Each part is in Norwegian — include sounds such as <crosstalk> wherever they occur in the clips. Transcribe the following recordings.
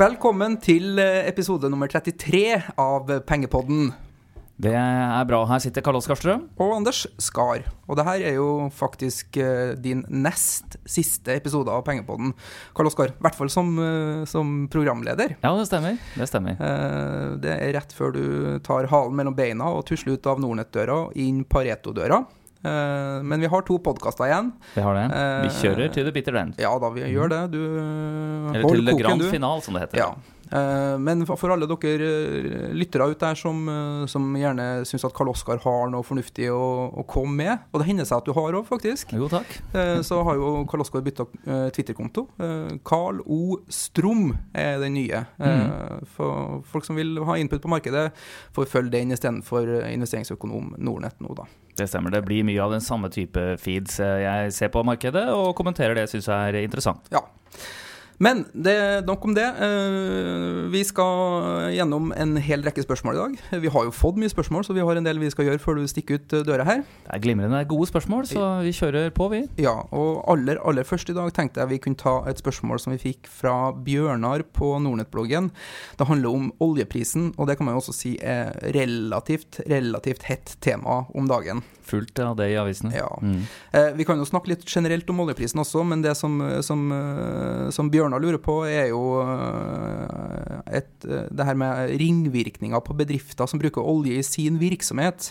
Velkommen til eh, episode nummer 33 av Pengepodden. Det er bra. Her sitter Karl Oskar Strøm. Og Anders Skar. Og det her er jo faktisk eh, din nest siste episode av Pengepodden. Karl Oskar, i hvert fall som, eh, som programleder. Ja, det stemmer. Det stemmer. Det er rett før du tar halen mellom beina og tusler ut av Nordnett-døra og inn Pareto-døra. Eh, Men vi har to podkaster igjen. Vi har det. Vi Eh, kjører til the bitter end. Ja da, vi gjør det. Du Eller til the grand final, som det heter. Ja. Eh, Men for alle dere eh, lyttere ut der som, eh, som gjerne syns at Karl Oskar har noe fornuftig å, å komme med, og det hender seg at du har òg, faktisk, Jo, så har jo Karl Oskar bytta Twitter-konto. Carl O. Strom er den nye. Mm. For folk som vil ha input på markedet, får følge den istedenfor investeringsøkonom Nordnett nå, da. Det stemmer. Det blir mye av den samme type feeds jeg ser på markedet, og kommenterer det jeg syns er interessant. Ja. Men det, nok om det. Eh, Vi skal gjennom en hel rekke spørsmål i dag. Vi har jo fått mye spørsmål, så vi har en del vi skal gjøre før du stikker ut eh, døra her. Det er glimrende gode spørsmål, så vi kjører på, vi. Ja, og aller, aller først i dag tenkte jeg vi kunne ta et spørsmål som vi fikk fra Bjørnar på Nordnett-bloggen. Det handler om oljeprisen, og det kan man jo også si er relativt, relativt hett tema om dagen. Fullt av det i avisene. Ja. Mm. Eh, vi kan jo snakke litt generelt om oljeprisen også, men det som, som, som Bjørnar lurer på, er jo eh, et, eh, det her med ringvirkninger på bedrifter som bruker olje i sin virksomhet.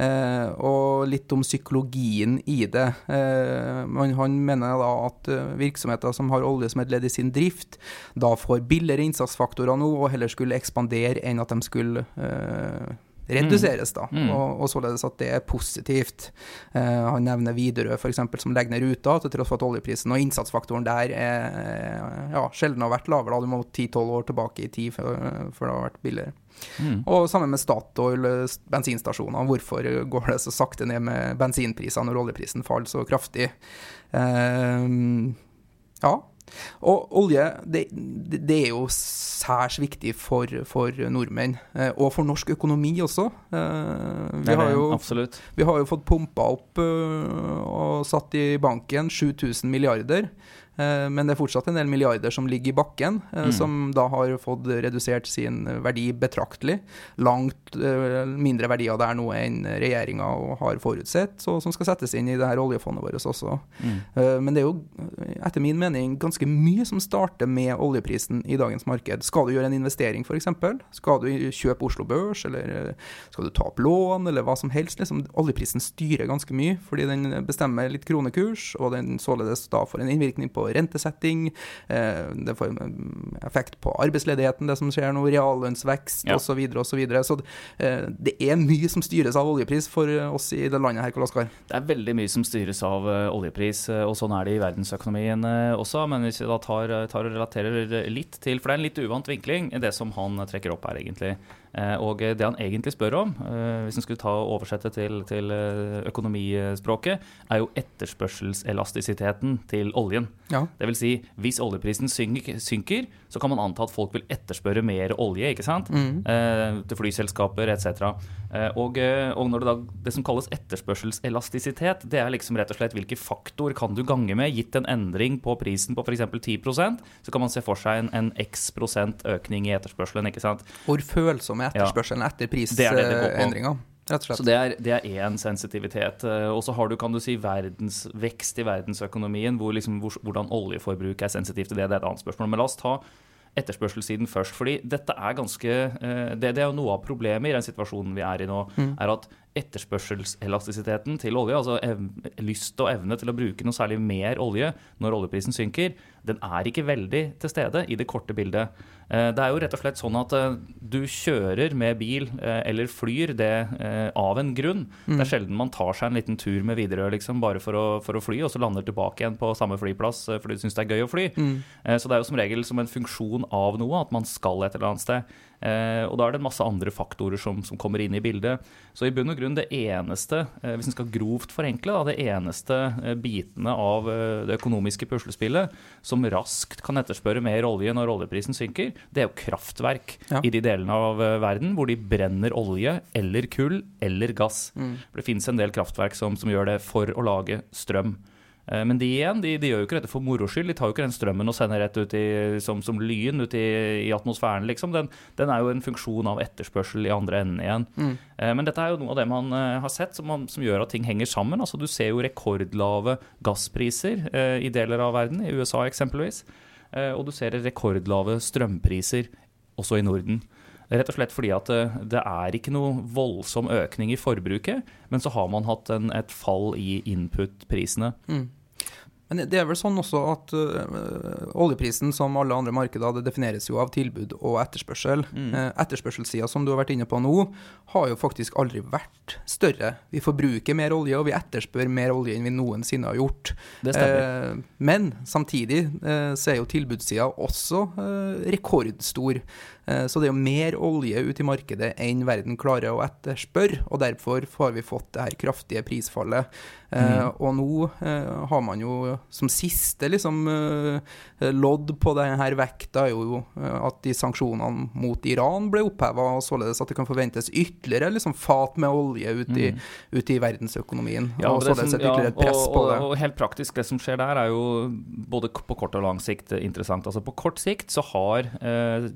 Eh, og litt om psykologien i det. Eh, men han mener da at eh, virksomheter som har olje som et ledd i sin drift, da får billigere innsatsfaktorer nå, og heller skulle ekspandere enn at de skulle eh, reduseres, da. Mm. Og, og således at det er positivt. Eh, han nevner Widerøe f.eks., som legger ned ruta til tross for at oljeprisen og innsatsfaktoren der er, ja, sjelden har vært lavere. Da. Du må 10-12 år tilbake i tid før, før det har vært billigere. Mm. Og sammen med Statoil bensinstasjoner. Hvorfor går det så sakte ned med bensinpriser når oljeprisen faller så kraftig? Eh, ja. Og olje, det, det er jo særs viktig for, for nordmenn, eh, og for norsk økonomi også. Eh, vi, har jo, vi har jo fått pumpa opp eh, og satt i banken 7000 milliarder. Eh, Men det er fortsatt en del milliarder som ligger i bakken, eh, Mm. som da har fått redusert sin verdi betraktelig. Langt eh, mindre verdier er nå enn regjeringa har forutsett, og som skal settes inn i det her oljefondet vårt også. Mm. Men det er jo etter min mening ganske mye som starter med oljeprisen i dagens marked. Skal du gjøre en investering f.eks., skal du kjøpe Oslo Børs, eller skal du ta opp lån, eller hva som helst. Liksom, oljeprisen styrer ganske mye, fordi den bestemmer litt kronekurs, og den således da får en innvirkning på rentesetting. eh, Det får effekt på arbeidsledigheten, det som skjer nå, reallønnsvekst Ja. osv. Så, videre, og så, så eh, det er mye som styres av oljepris for eh, oss i det landet her, Karl Oskar. Det er veldig mye som styres av eh, oljepris, eh, og sånn er det i verdensøkonomien eh, også. Men hvis vi da tar, tar og relaterer litt til For det er en litt uvant vinkling det som han trekker opp her, egentlig. Eh, Og det han egentlig spør om, eh, hvis han skulle ta og oversette til, til eh, økonomispråket, er jo etterspørselselastisiteten til oljen. Ja. Det vil si, hvis oljeprisen synker, så kan man anta at folk vil etterspørre mer olje, ikke sant? Mm. Eh, til flyselskaper etc. Eh, og, og når det da det som kalles etterspørselselastisitet, det er liksom rett og slett hvilke faktor kan du gange med, gitt en endring på prisen på f.eks. 10% så kan man se for seg en, en x prosent økning i etterspørselen, ikke sant. Hvor følsom er etterspørselen etter er prisendringa? Så det er, det er én sensitivitet. Eh, Og så har du kan du si, verdens, vekst i verdensøkonomien, hvor liksom, hvor, hvordan oljeforbruk er sensitivt til det. Det er et annet spørsmål. Men la oss ta etterspørselssiden først. fordi dette er ganske eh, det, det er jo noe av problemet i den situasjonen vi er i nå. Mm. er at etterspørselselastisiteten til olje, altså lyst og evne til å bruke noe særlig mer olje når oljeprisen synker, den er ikke veldig til stede i det korte bildet. Eh, Det er jo rett og slett sånn at eh, du kjører med bil eh, eller flyr det av en grunn. Mm. Det er sjelden man tar seg en liten tur med Widerøe liksom, bare for å, for å fly, og så lander tilbake igjen på samme flyplass fordi du syns det er gøy å fly. Mm. Eh, Så det er jo som regel som en funksjon av noe at man skal et eller annet sted. Eh, og da er det en masse andre faktorer som, som kommer inn i bildet. Så i bunn og grunn det eneste, eh, hvis en skal grovt forenkle, da, det eneste eh, bitene av det økonomiske puslespillet som raskt kan etterspørre mer olje når oljeprisen synker, det er jo kraftverk Ja. i de delene av verden hvor de brenner olje eller kull eller gass. Mm. For det finnes en del kraftverk som, som gjør det for å lage strøm. Eh, men de igjen, de, de, gjør jo ikke dette for moro skyld. De tar jo ikke den strømmen og sender rett ut i, som, som, lyn ut i, i atmosfæren, liksom. Den, den, er jo en funksjon av etterspørsel i andre enden igjen. Mm. Eh, men dette er jo noe av det man uh, har sett som, man, som, gjør at ting henger sammen. Altså Du ser jo rekordlave gasspriser eh, i deler av verden, i USA eksempelvis. Eh, og du ser rekordlave strømpriser også i Norden. Rett og slett fordi at det er ikke noe voldsom økning i forbruket, men så har man hatt en, et fall i input-prisene. Mm. Men det er vel sånn også at uh, oljeprisen, som alle andre markeder, det defineres jo av tilbud og etterspørsel. Mm. Uh, Etterspørselssida, som du har vært inne på nå, har jo faktisk aldri vært større. Vi forbruker mer olje, og vi etterspør mer olje enn vi noensinne har gjort. Det stemmer. Uh, men samtidig så er jo tilbudssida også rekordstor. Så det er jo mer olje ute i markedet enn verden klarer å etterspørre, og derfor har vi fått det her kraftige prisfallet. Mm. Og nå har man jo som siste liksom, eh, lodd på denne vekta jo eh, at de sanksjonene mot Iran ble oppheva, og således at det kan forventes ytterligere liksom, fat med olje ut i, mm. ut i verdensøkonomien. Ja, og således et ytterligere press på det. Og, og, helt praktisk, det som skjer der, er jo både på kort og lang sikt interessant. Altså På kort sikt så har eh,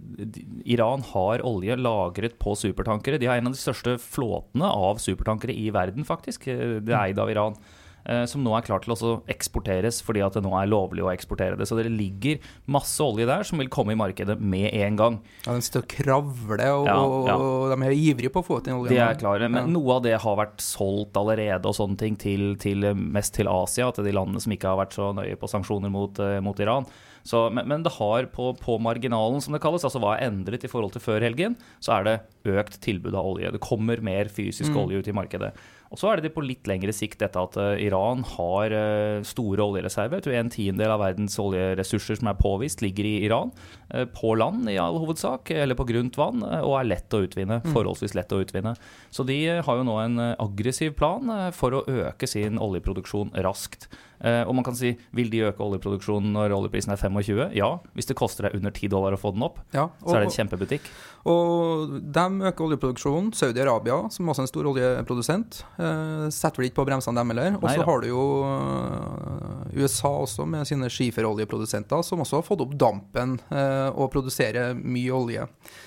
Iran har olje lagret på supertankere. De har en av de største flåtene av supertankere i verden, faktisk. Det er eid av Iran. Eh, som nå er klar til å eksporteres fordi at det nå er lovlig å eksportere det. Så det ligger masse olje der som vil komme i markedet med en gang. Ja, Den står og kravler, og, ja, ja. og, de er ivrige på å få ut den oljen. De er klare, men ja. noe av det har vært solgt allerede og sånne ting til, til, mest til Asia, til de landene som ikke har vært så nøye på sanksjoner mot, uh, mot Iran. Så, men, men, det har på, på, marginalen, som det kalles, altså hva er endret i forhold til før helgen, så er det økt tilbud av olje. Det kommer mer fysisk mm. olje ut i markedet. Og så er det på litt lengre sikt dette at uh, Iran har uh, store oljereserver. Jeg tror En tiendedel av verdens oljeressurser som er påvist, ligger i Iran. Uh, på land i all hovedsak, eller på grunt vann, og er lett å utvinne. Mm. Forholdsvis lett å utvinne. Så de har jo nå en aggressiv plan for å øke sin oljeproduksjon raskt. Og man kan si, vil de øke oljeproduksjonen når oljeprisen er 25? Ja, hvis det koster deg under 10 dollar å få den opp, ja, og, så er det en kjempebutikk. Og de øker oljeproduksjonen. Saudi-Arabia, som også er en stor oljeprodusent, Uh, setter vel ikke på bremsene dem heller. Og så har du jo uh, USA også, med sine skiferoljeprodusenter, som også har fått opp dampen og produserer mye olje.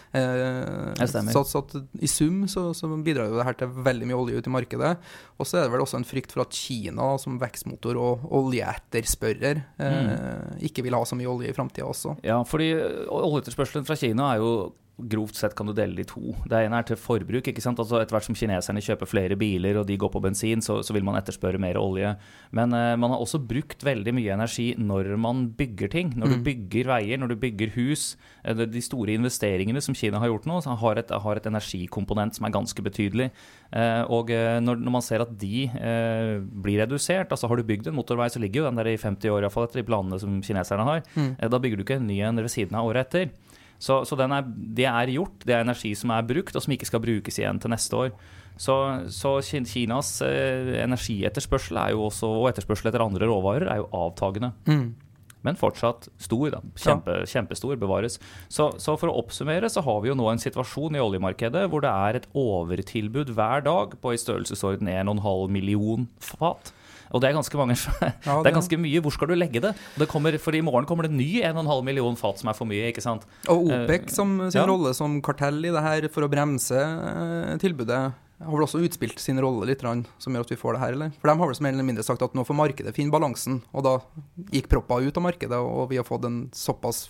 Så, så at, I sum så, så bidrar jo det her til veldig mye olje ut i markedet. Og så er det vel også en frykt for at Kina som vekstmotor og oljeetterspørrer mm. ikke vil ha så mye olje i framtida også. Ja, fordi oljeetterspørselen fra Kina er jo grovt sett kan du dele det i to. Det ene er til forbruk. ikke sant? Altså Etter hvert som kineserne kjøper flere biler og de går på bensin, så, så vil man etterspørre mer olje. Men uh, man har også brukt veldig mye energi når man bygger ting. Når mm. du bygger veier, når du bygger hus. Uh, de store investeringene som Kina har gjort nå, har et, har et energikomponent som er ganske betydelig. Uh, og når, når, man ser at de blir redusert, altså har du bygd en motorvei, så ligger jo den der i 50 år iallfall etter de planene som kineserne har. Mm. da bygger du ikke en ny en ved siden av året etter. Så, så er, det er gjort, det er energi som er brukt, og som ikke skal brukes igjen til neste år. Så, så Kinas eh, energietterspørsel er jo også, og etterspørsel etter andre råvarer er jo avtagende. Mm. Men fortsatt stor. da, Kjempe, ja. Kjempestor, bevares. Så, så, for å oppsummere så har vi jo nå en situasjon i oljemarkedet hvor det er et overtilbud hver dag på i størrelsesorden 1,5 million fat. Og det er ganske mange. <laughs> Ja, det, det, er ganske mye. Hvor skal du legge det? det kommer, for i morgen kommer det ny 1,5 million fat som er for mye. ikke sant? Og OPEC som sin ja. rolle som kartell i det her for å bremse eh, tilbudet har vel også utspilt sin rolle litt, som gjør at vi får det her, eller? For de har vel som eller mindre sagt at nå får markedet finne balansen, og da gikk proppa ut av markedet, og vi har fått en såpass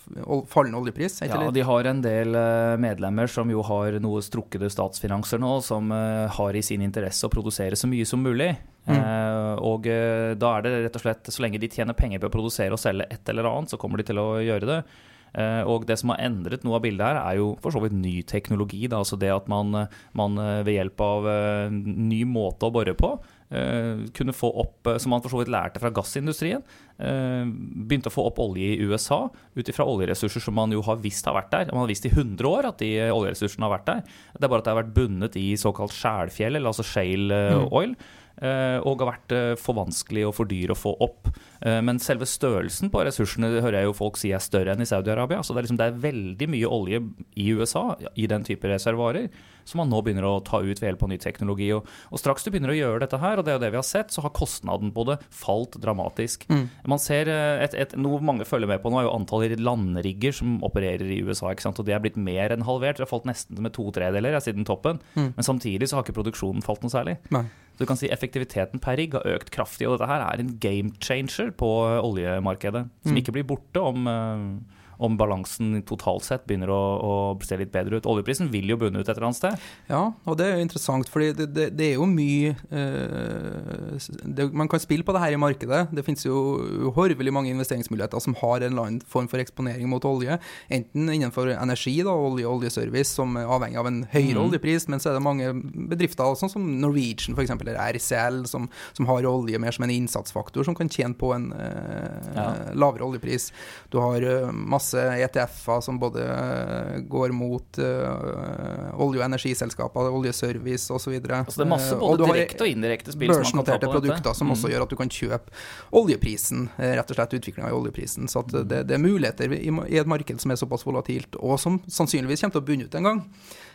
fallende oljepris? Ja, de har en del eh, medlemmer som jo har noe strukkede statsfinanser nå, som eh, har i sin interesse å produsere så mye som mulig. Mm. Uh, og uh, da er det rett og slett, så lenge de tjener penger på å produsere og selge et eller annet, så kommer de til å gjøre det. Uh, og det som har endret noe av bildet her, er jo for så vidt ny teknologi. Da. Altså det at man, man ved hjelp av ny måte å bore på kunne få opp, som man for så vidt lærte fra gassindustrien, begynte å få opp olje i USA ut ifra oljeressurser som man jo har visst har vært der. Man har visst i 100 år at de oljeressursene har vært der. Det er bare at det har vært bundet i såkalt skjælfjell, eller altså shale mm. oil. Eh, og har vært eh, for vanskelig og for dyr å få opp. Eh, men selve størrelsen på ressursene hører jeg jo folk si er større enn i Saudi-Arabia. Så det er, liksom, det er veldig mye olje i USA i den type reservoarer som man nå begynner å ta ut ved hjelp av ny teknologi. Og, og, straks du begynner å gjøre dette her, og det er jo det vi har sett, så har kostnaden på det falt dramatisk. Mm. Man ser eh, et, et, Noe mange følger med på nå, er jo antallet landrigger som opererer i USA. ikke sant? Og det er blitt mer enn halvert. Det har falt nesten med to tredeler siden toppen. Mm. Men samtidig så har ikke produksjonen falt noe særlig. Nei. Så du kan si Effektiviteten per rigg har økt kraftig, og dette her er en game changer på oljemarkedet. Som mm. ikke blir borte om uh, om balansen totalt sett begynner å, å, se litt bedre ut. Oljeprisen vil jo bunne ut et eller annet sted. Ja, og det er jo interessant, for det, det, det er jo mye eh, det, Man kan spille på det her i markedet. Det finnes jo uhorvelig mange investeringsmuligheter som har en eller annen form for eksponering mot olje. Enten innenfor energi, da, olje og oljeservice, som er avhengig av en høyere mm. oljepris, men så er det mange bedrifter, sånn som Norwegian f.eks., eller RCL, som, som, har olje mer som en innsatsfaktor, som kan tjene på en eh, ja. lavere oljepris. Du har uh, masse masse ETF-er som både eh, går mot uh, olje- og energiselskaper, oljeservice osv. Altså det er masse både og direkte og indirekte spill som man kan ta på produkter dette. som mm. også gjør at du kan kjøpe oljeprisen, rett og slett utviklinga i oljeprisen. Så det, det, er muligheter i, i, et marked som er såpass volatilt, og som sannsynligvis kommer til å bunne ut en gang.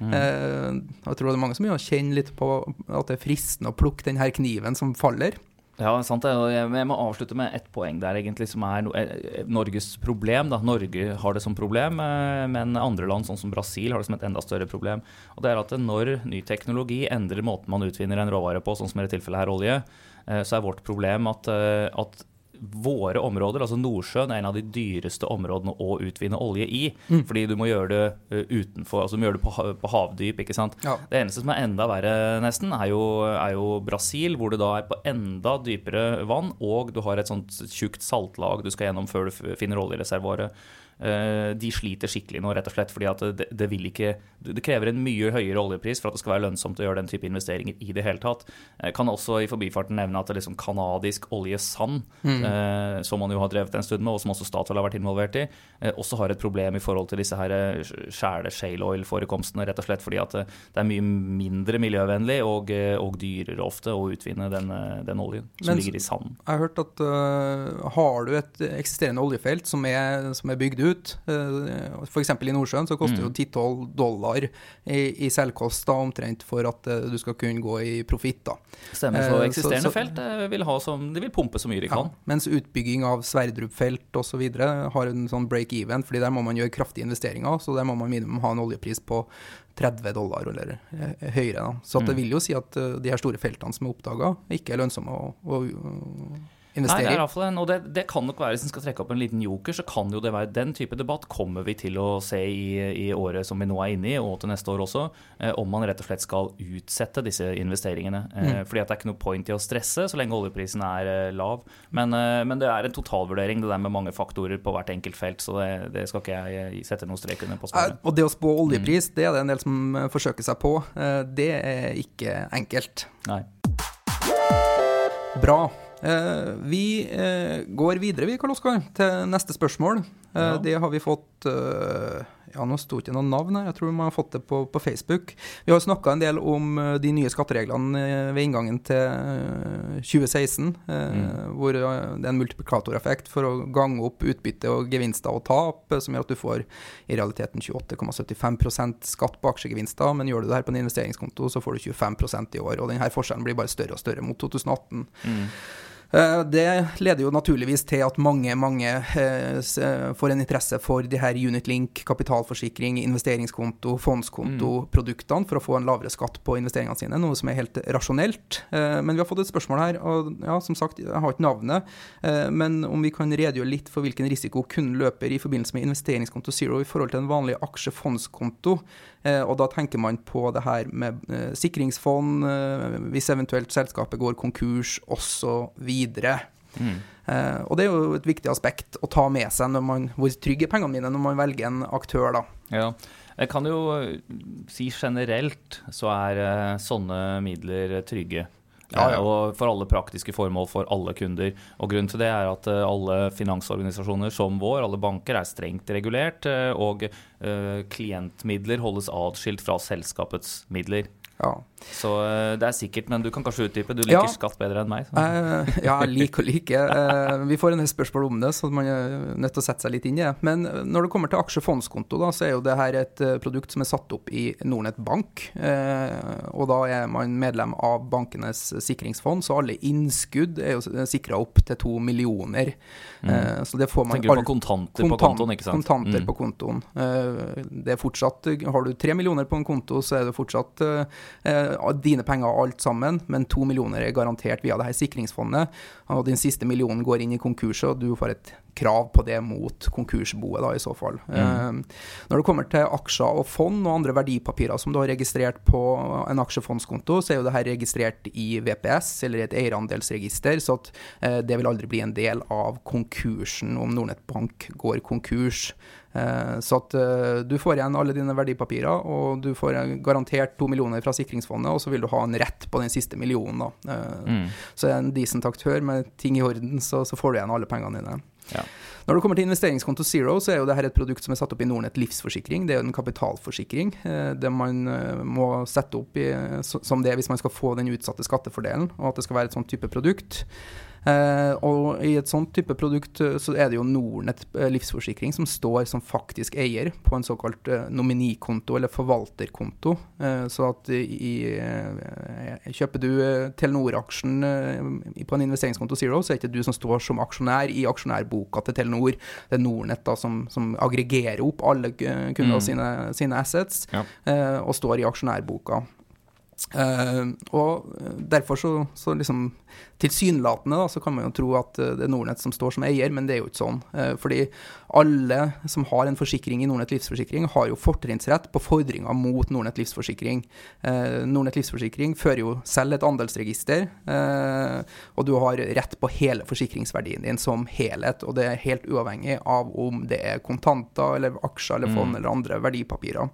Mm. Uh, jeg tror det er mange som kjenner litt på at det er fristende å plukke den her kniven som faller. Ja, sant det. Jeg må avslutte med ett poeng der, egentlig, som er eh, Norges problem. Da. Norge har det som problem, eh, men andre land, sånn som Brasil, har det som et enda større problem. Og det er at Når ny teknologi endrer måten man utvinner en råvare på, sånn som i dette tilfellet her olje, eh, så er vårt problem at, at våre områder, altså Nordsjøen, er en av de dyreste områdene å utvinne olje i. Mm. Fordi du må gjøre det uh, utenfor, altså du må gjøre det på, på havdyp. ikke sant? Ja. Det eneste som er enda verre, nesten, er jo, er jo, Brasil, hvor du da er på enda dypere vann, og du har et sånt tjukt saltlag du skal gjennom før du finner oljereservoaret. Eh, de sliter skikkelig nå, rett og slett fordi at det, det, vil ikke Det krever en mye høyere oljepris for at det skal være lønnsomt å gjøre den type investeringer i det hele tatt. Jeg eh, kan også i forbifarten nevne at det liksom kanadisk oljesand, mm. eh, som man jo har drevet en stund med, og som også Statoil har vært involvert i, eh, også har et problem i forhold til disse her eh, skjæle shale oil-forekomstene, rett og slett fordi at det, er mye mindre miljøvennlig og, og dyrere ofte å utvinne den, den oljen som Mens, ligger i sanden. Jeg har hørt at uh, har du et eksisterende oljefelt som er, som er bygd ut. Eh, F.eks. i Nordsjøen så koster det mm. jo 10-12 dollar i, i selvkost da, omtrent for at eh, du skal kunne gå i profitt. Stemmer. Så eh, eksisterende så, så, felt vil, som, de vil pumpe så mye de kan. Ja, mens utbygging av Sverdrup-felt osv. har en sånn break-even, fordi der må man gjøre kraftige investeringer. Så der må man minimum ha en oljepris på 30 dollar eller høyere. Da. Så det mm. vil jo si at de her store feltene som er oppdaga, ikke er lønnsomme å, å, investerer. Nei, det er iallfall en, og det, det, kan nok være, hvis en skal trekke opp en liten joker, så kan jo det være den type debatt kommer vi til å se i, i året som vi nå er inne i, og til neste år også, eh, om man rett og slett skal utsette disse investeringene. Eh, mm. fordi at det er ikke noe point i å stresse så lenge oljeprisen er eh, lav. Men, eh, men, det er en totalvurdering, det der med mange faktorer på hvert enkelt felt, så det, det skal ikke jeg sette noen strek under på spørsmålet. Og det å spå oljepris, mm. det er det en del som eh, forsøker seg på. Eh, det er ikke enkelt. Nei. Bra. Eh, vi eh, går videre, vi, Karl Oskar, til neste spørsmål. Eh, ja. Det har vi fått Ja, nå sto ikke noe navn her, jeg tror man har fått det på, på Facebook. Vi har snakka en del om de nye skattereglene ved inngangen til 2016, mm. hvor det er en multiplikatoreffekt for å gange opp utbytte og gevinster og tap, som gjør at du får i realiteten 28,75% skatt på aksjegevinster, men gjør du det her på en investeringskonto, så får du 25% i år. Og denne forskjellen blir bare større og større mot 2018. Mm. Eh, det leder jo naturligvis til at mange mange eh, eh, får en interesse for de her unit-link, kapitalforsikring, investeringskonto, fondskonto-produktene mm. for å få en lavere skatt på investeringene sine, noe som er helt rasjonelt. Men vi har fått et spørsmål her, og ja, som sagt, jeg har ikke navnet, men om vi kan redegjøre litt for hvilken risiko kunden løper i forbindelse med investeringskonto Zero i forhold til en vanlig aksjefondskonto. Og da tenker man på det her med sikringsfond, hvis eventuelt selskapet går konkurs osv. Mm. Og det er jo et viktig aspekt å ta med seg når man, hvor trygge pengene mine når man velger en aktør, da. Ja. Jeg kan jo si generelt så er sånne midler trygge. Ja, ja. Og for alle praktiske formål for alle kunder. Og Grunnen til det er at uh, alle finansorganisasjoner som vår, alle banker, er strengt regulert, og klientmidler holdes atskilt fra selskapets midler. Ja. Så eh, det er sikkert, men du kan kanskje utdype. Du liker Ja. skatt bedre enn meg. Så. Eh, ja, liker og liker. Uh, vi får en del spørsmål om det, så man er nødt til å sette seg litt inn i det. Men når det kommer til aksjefondskonto, da, så er jo det her et produkt som er satt opp i Nordnett Bank. Uh, og da er man medlem av bankenes sikringsfond, så alle innskudd er jo sikra opp til to millioner. Mm. så det får man Tenker du på kontanter på kontoen, ikke sant? Kontanter Mm. på kontoen. Det er fortsatt, Har du tre millioner på en konto, så er det fortsatt dine penger alt sammen, men to millioner er garantert via det her sikringsfondet. Og din siste million går inn i konkurs, og du får et krav på det mot konkursboet, da, i så fall. Eh, når det kommer til aksjer og fond og andre verdipapirer som du har registrert på en aksjefondskonto, så er jo det her registrert i VPS, eller et eierandelsregister, så at eh, det vil aldri bli en del av konkursen om Nordnett Bank går konkurs. Eh, Så at eh, du får igjen alle dine verdipapirer, og du får garantert to millioner fra sikringsfondet, og så vil du ha en rett på den siste millionen. da. Eh, Mm. Så er en decent aktør med ting i orden, så, så får du igjen alle pengene dine. Ja. Når det kommer til investeringskonto Zero, så er jo dette et produkt som er satt opp i Nordnett livsforsikring. Det er jo en kapitalforsikring. eh, Det man eh, må sette opp i, som det hvis man skal få den utsatte skattefordelen, og at det skal være et sånt type produkt. Eh, og i et sånt type produkt eh, så er det jo Nordnett eh, livsforsikring som står som faktisk eier på en såkalt nominikonto eller forvalterkonto. Så at i, kjøper du Telenor-aksjen på en investeringskonto Zero, så er det ikke du som står som aksjonær i aksjonærboka til Telenor. Det er Nordnett da som, som aggregerer opp alle kunder Mm. sine, sine assets Ja. eh, og står i aksjonærboka. Eh, og derfor så, så liksom Tilsynelatende da, så kan man jo tro at eh, det er Nordnett som står som eier, men det er jo ikke sånn. Uh, fordi alle som har en forsikring i Nordnett livsforsikring, har jo fortrinnsrett på fordringer mot Nordnett livsforsikring. Uh, Nordnett livsforsikring fører jo selv et andelsregister, eh, og du har rett på hele forsikringsverdien din som helhet, og det er helt uavhengig av om det er kontanter eller aksjer eller fond Mm. eller andre verdipapirer.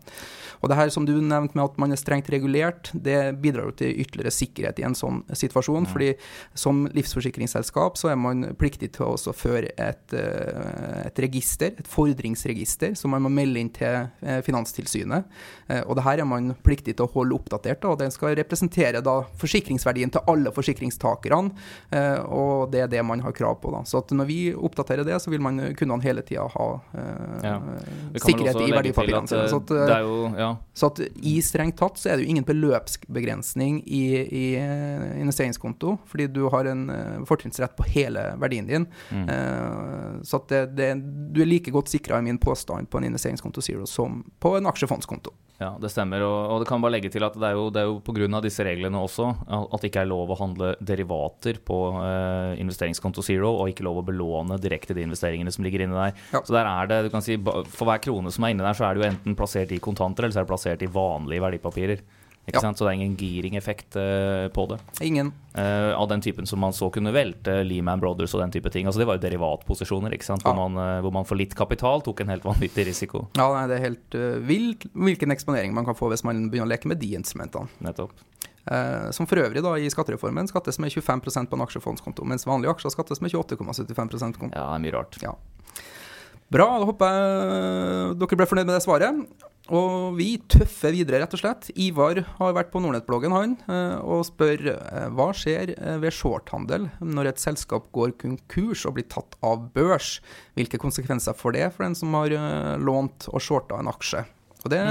Og det her som du nevnte med at man er strengt regulert, det bidrar jo til ytterligere sikkerhet i en sånn situasjon. fordi som livsforsikringsselskap så er man pliktig til å også føre et, eh, et register, et fordringsregister, som man må melde inn til eh, Finanstilsynet. Eh, Og det her er man pliktig til å holde oppdatert, og den skal representere da forsikringsverdien til alle forsikringstakerne, og det er det man har krav på. da. Så at når vi oppdaterer det, så vil man kundene hele tida ha eh, Ja. Sikkerhet i verdipapirene sine. Så at, det er jo, ja, så at i strengt tatt så er det jo ingen beløpsbegrensning i, i eh, investeringskonto, fordi du har en eh, fortrinnsrett på hele verdien din. Mm. Uh, så at det, det, du er like godt sikra i min påstand på en investeringskonto Zero som på en aksjefondskonto. Ja, det stemmer. Og, og det kan bare legge til at det er jo, det er jo pga. disse reglene også at det ikke er lov å handle derivater på eh, investeringskonto Zero, og ikke lov å belåne direkte de investeringene som ligger inne der. Ja. Så der er det, du kan si, For hver krone som er inne der, så er det jo enten plassert i kontanter, eller så er det plassert i vanlige verdipapirer. Ikke Ja. sant? Så det er ingen giring-effekt eh, på det. Ingen. Uh, av den typen som man så kunne velte Lehman Brothers og den type ting. Altså Det var jo derivatposisjoner, ikke sant? Hvor, man, uh, hvor man for litt kapital tok en helt vanvittig risiko. Ja, nei, det er helt uh, vilt hvilken eksponering man kan få hvis man begynner å leke med de instrumentene. Nettopp. Eh, som for øvrig da i skattereformen skattes med 25% på en aksjefondskonto, mens vanlige aksjer skattes med 28,75 konto. Ja, det er mye rart. Bra, da håper jeg dere ble fornøyd med det svaret. Og vi tøffer videre, rett og slett. Ivar har vært på Nordnett-bloggen, han, eh, og spør eh, hva skjer eh, ved shorthandel når et selskap går konkurs og blir tatt av børs? Hvilke konsekvenser får det for den som har eh, lånt og shorta en aksje? Og det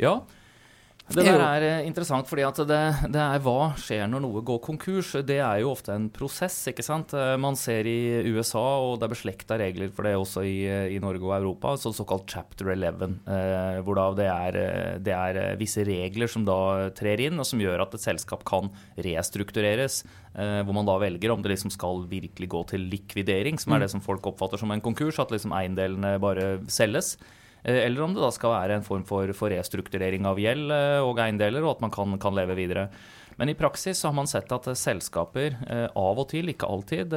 Ja. Det Er der er eh, interessant, fordi at det, det er hva skjer når noe går konkurs. Det er jo ofte en prosess, ikke sant. Eh, Man ser i USA, og det er beslekta regler for det også i, i Norge og Europa, så såkalt chapter 11. eh, Hvor da det er, eh, det er visse regler som da trer inn, og som gjør at et selskap kan restruktureres. eh, Hvor man da velger om det liksom skal virkelig gå til likvidering, som er det som folk oppfatter som en konkurs, at liksom eiendelene bare selges. Eh, Eller om det da skal være en form for, for restrukturering av gjeld eh, og eiendeler, og at man kan, kan leve videre. Men i praksis så har man sett at eh, selskaper av og til, ikke alltid,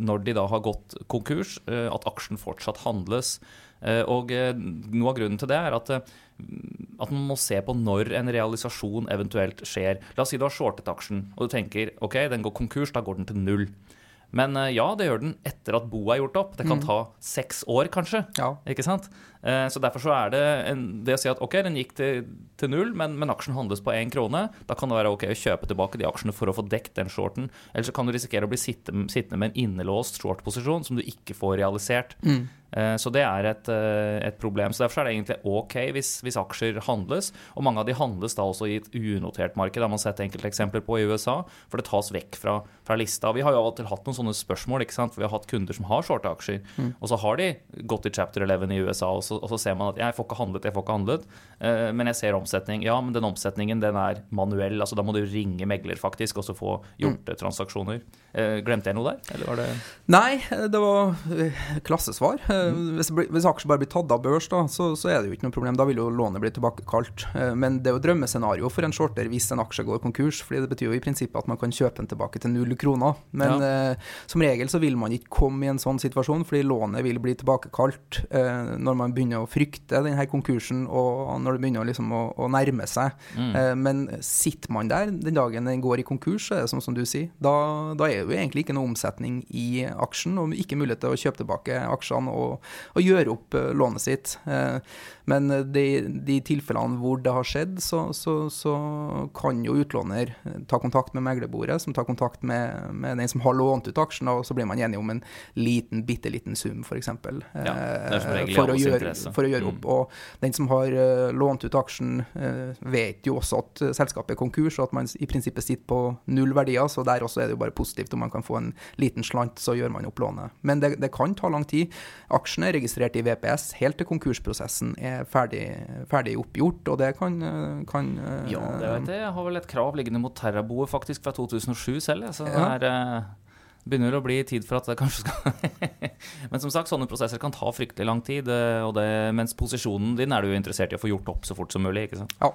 når de da har gått konkurs, at aksjen fortsatt handles. Og noe av grunnen til det er at, at man må se på når en realisasjon eventuelt skjer. La oss si du har shortet aksjen, og du tenker ok, den går konkurs, da går den til null. Men ja, det gjør den etter at boet er gjort opp. Det kan ta seks år, kanskje. Ja. Ikke sant? Eh, Så derfor så er det en, det å si at ok, den gikk til, til null, men, men aksjen handles på én krone. Da kan det være ok å kjøpe tilbake de aksjene for å få dekt den shorten. Eller så kan du risikere å bli sittende, sittende med en innelåst short-posisjon som du ikke får realisert. Mm. Så det er et, eh, et problem. Så Derfor er det egentlig ok hvis, hvis aksjer handles. Og mange av de handles da også i et unotert marked. Det har man sett enkelte eksempler på i USA. For det tas vekk fra, fra lista. Vi har jo av og til hatt noen sånne spørsmål. ikke sant? For Vi har hatt kunder som har shorte aksjer. Og så har de gått i chapter 11 i USA, og så, og så ser man at jeg får ikke handlet, jeg får ikke handlet. eh, Men jeg ser omsetning. Ja, men den omsetningen den er manuell. altså Da må du ringe megler faktisk, og så få gjort mm. transaksjoner. Eh, Glemte jeg noe der? Eller var det Nei, det var eh, klassesvar. Mm. Hvis, hvis aksjer bare blir tatt av børs, da, så, så er det jo ikke noe problem. Da vil jo lånet bli tilbakekalt. Eh, Men det er jo drømmescenario for en shorter hvis en aksje går konkurs. fordi det betyr jo i prinsippet at man kan kjøpe den tilbake til null kroner. Men eh, som regel så vil man ikke komme i en sånn situasjon, fordi lånet vil bli tilbakekalt eh, når man begynner å frykte denne konkursen, og når det begynner liksom å, å nærme seg. Mm. men sitter man der den dagen den går i konkurs, så er det sånn som du sier, da, da er det jo egentlig ikke noe omsetning i aksjen, og ikke mulighet til å kjøpe tilbake aksjene og, og gjøre opp eh, lånet sitt. Eh, men de, de tilfellene hvor det har skjedd, så, så, så kan jo utlåner ta kontakt med meglerbordet, som tar kontakt med, med den som har lånt ut aksjen, og så blir man enige om en liten, bitte liten sum, f.eks. Ja, i for, å gjøre. For å gjøre opp. Mm. Og den som har eh, lånt ut aksjen, eh, vet jo også at eh, selskapet er konkurs, og at man i prinsippet sitter på null verdier, så der også er det jo bare positivt om man kan få en liten slant, så gjør man opp lånet. Men det, det kan ta lang tid. Aksjene er registrert i VPS helt til konkursprosessen er ferdig, ferdig oppgjort, og det kan, kan Ja, det vet jeg. Jeg har vel et krav liggende mot Terraboet faktisk fra 2007 selv. Så det Ja. er, eh, begynner å bli tid for at det kanskje skal <laughs> Men som sagt, sånne prosesser kan ta fryktelig lang tid. eh, det, mens posisjonen din er du interessert i å få gjort opp så fort som mulig. ikke sant? Ja.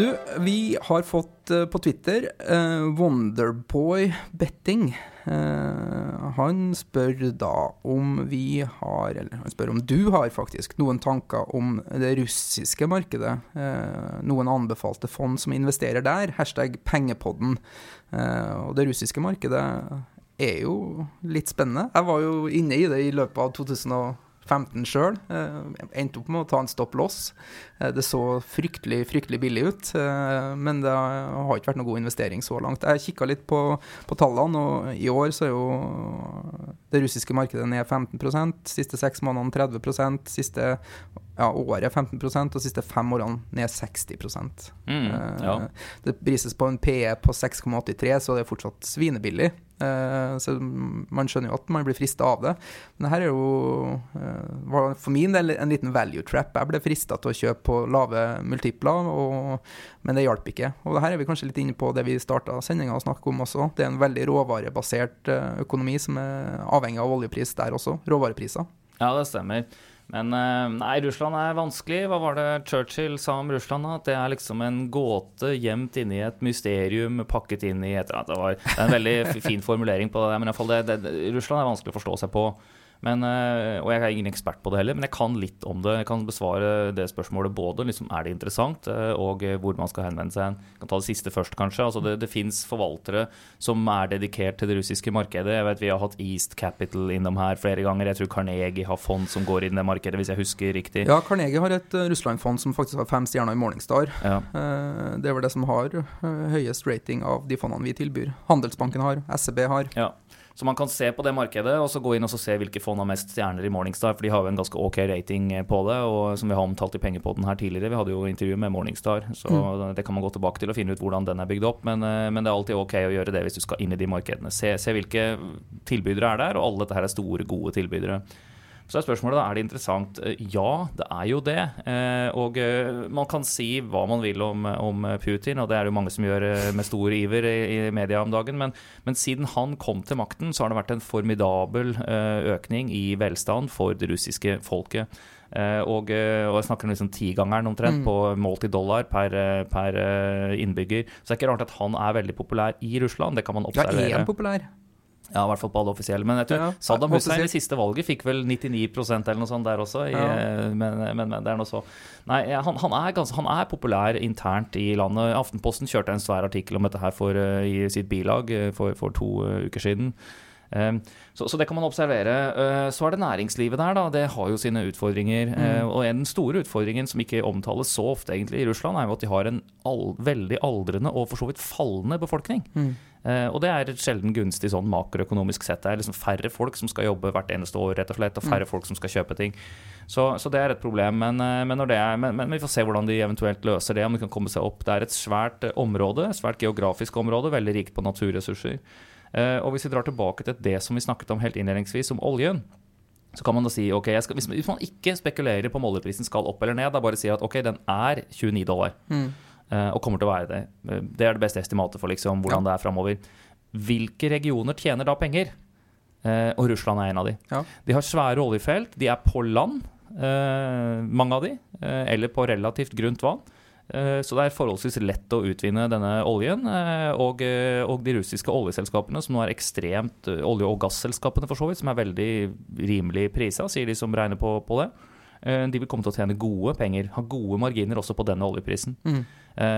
Du, vi har fått eh, på Twitter eh, Wonderboy Betting. Eh, han spør da om vi har, eller han spør om du har faktisk, noen tanker om det russiske markedet. Eh, noen anbefalte fond som investerer der. Hashtag pengepodden. Eh, og det russiske markedet er jo litt spennende. Jeg var jo inne i det i løpet av 2015 sjøl. Eh, endte opp med å ta en stopp loss. Eh, det så fryktelig, fryktelig billig ut, eh, men det har ikke vært noen god investering så langt. Jeg kikka litt på, på tallene, og i år så er jo det russiske markedet ned 15% siste seks månedene 30% siste ja, året 15% og siste fem årene ned 60 Mm, Eh, ja. Det prises på en PE på 6,83, så det er fortsatt svinebillig. Eh, Så man skjønner jo at man blir frista av det. Men det her er jo eh, var for min del en liten value trap. Jeg ble frista til å kjøpe på lave multipler, og, men det hjalp ikke. Og det her er vi kanskje litt inne på det vi starta sendinga å snakke om også. Det er en veldig råvarebasert økonomi som er avhengig av oljepris der også. Råvarepriser. Ja, det stemmer. Men eh, nei, Russland er vanskelig. Hva var det Churchill sa om Russland? At det er liksom en gåte gjemt inni et mysterium pakket inn i et eller annet. Det, var, det er en veldig <laughs> fin formulering på det. Men i hvert fall det, det, Russland er vanskelig å forstå seg på. Men, eh, og jeg er ingen ekspert på det heller, men jeg kan litt om det. Jeg kan besvare det spørsmålet både liksom, er det interessant, eh, og eh, hvor man skal henvende seg. Jeg kan ta det siste først, kanskje. Altså, det det fins forvaltere som er dedikert til det russiske markedet. Jeg vet Vi har hatt East Capital innom her flere ganger. Jeg tror Carnegie har fond som går inn i det markedet, hvis jeg husker riktig. Ja, Carnegie har et Russland-fond som faktisk har fem stjerner i Morningstar. Ja. Det er vel det som har høyest rating av de fondene vi tilbyr. Handelsbanken har, SEB har. Ja. Så man kan se på det markedet og så gå inn og så se hvilke fond har mest stjerner i Morningstar. For de har jo en ganske ok rating på det, og som vi har omtalt i Pengepodden her tidligere. Vi hadde jo intervju med Morningstar, så det kan man gå tilbake til og finne ut hvordan den er bygd opp. Men, eh, men det er alltid ok å gjøre det hvis du skal inn i de markedene. Se, se hvilke tilbydere er der, og alle dette her er store, gode tilbydere. Så er spørsmålet da, er det interessant? Eh, Ja, det er jo det. Eh, Og eh, man kan si hva man vil om, om Putin, og det er det jo mange som gjør med stor iver i, i media om dagen. Men, men siden han kom til makten, så har det vært en formidabel økning i velstand for det russiske folket. Og, og jeg snakker liksom tigangeren omtrent Mm. på målt i dollar per, per innbygger. Så det er ikke rart at han er veldig populær i Russland. Det kan man Ja, er observere. han populær? Ja, i hvert fall på alle offisielle. Men jeg tror Ja, Saddam Hussein i siste valget fikk vel 99% eller noe sånt der også. I, Ja. men, men, men det er noe så Nei, han, han, er ganske, han er populær internt i landet. Aftenposten kjørte en svær artikkel om dette her for, eh, i sitt bilag eh, for, for to eh, uker siden. Um, så, så det kan man observere. Uh, så er det næringslivet der, da. Det har jo sine utfordringer. Uh, og en den store utfordringen som ikke omtales så ofte egentlig i Russland, er jo at de har en all, veldig aldrende og for så vidt fallende befolkning. Uh, og det er sjelden gunstig sånn makroøkonomisk sett. Det er liksom færre folk som skal jobbe hvert eneste år, rett og slett, og færre folk som skal kjøpe ting. Så, så det er et problem. Men, uh, men, når det er, men, men vi får se hvordan de eventuelt løser det, om de kan komme seg opp. Det er et svært uh, område, svært geografisk område, veldig rikt på naturressurser. Eh, og hvis vi drar tilbake til det som vi snakket om helt innledningsvis, om oljen, så kan man da si ok, skal, hvis, man ikke spekulerer på om oljeprisen skal opp eller ned, da bare si at ok, den er 29 dollar. eh, og kommer til å være det. Eh, Det er det beste estimatet for liksom, hvordan det er framover. Hvilke regioner tjener da penger? Eh, og Russland er en av de. Ja. De har svære oljefelt. De er på land, eh, mange av de, eh, eller på relativt grunt vann. Eh, Så det er forholdsvis lett å utvinne denne oljen. eh, Og, eh, og de russiske oljeselskapene, som nå er ekstremt eh, Olje- og gasselskapene, for så vidt, som er veldig rimelig prisa, sier de som regner på, på det. Eh, De vil komme til å tjene gode penger, ha gode marginer også på denne oljeprisen. Mm.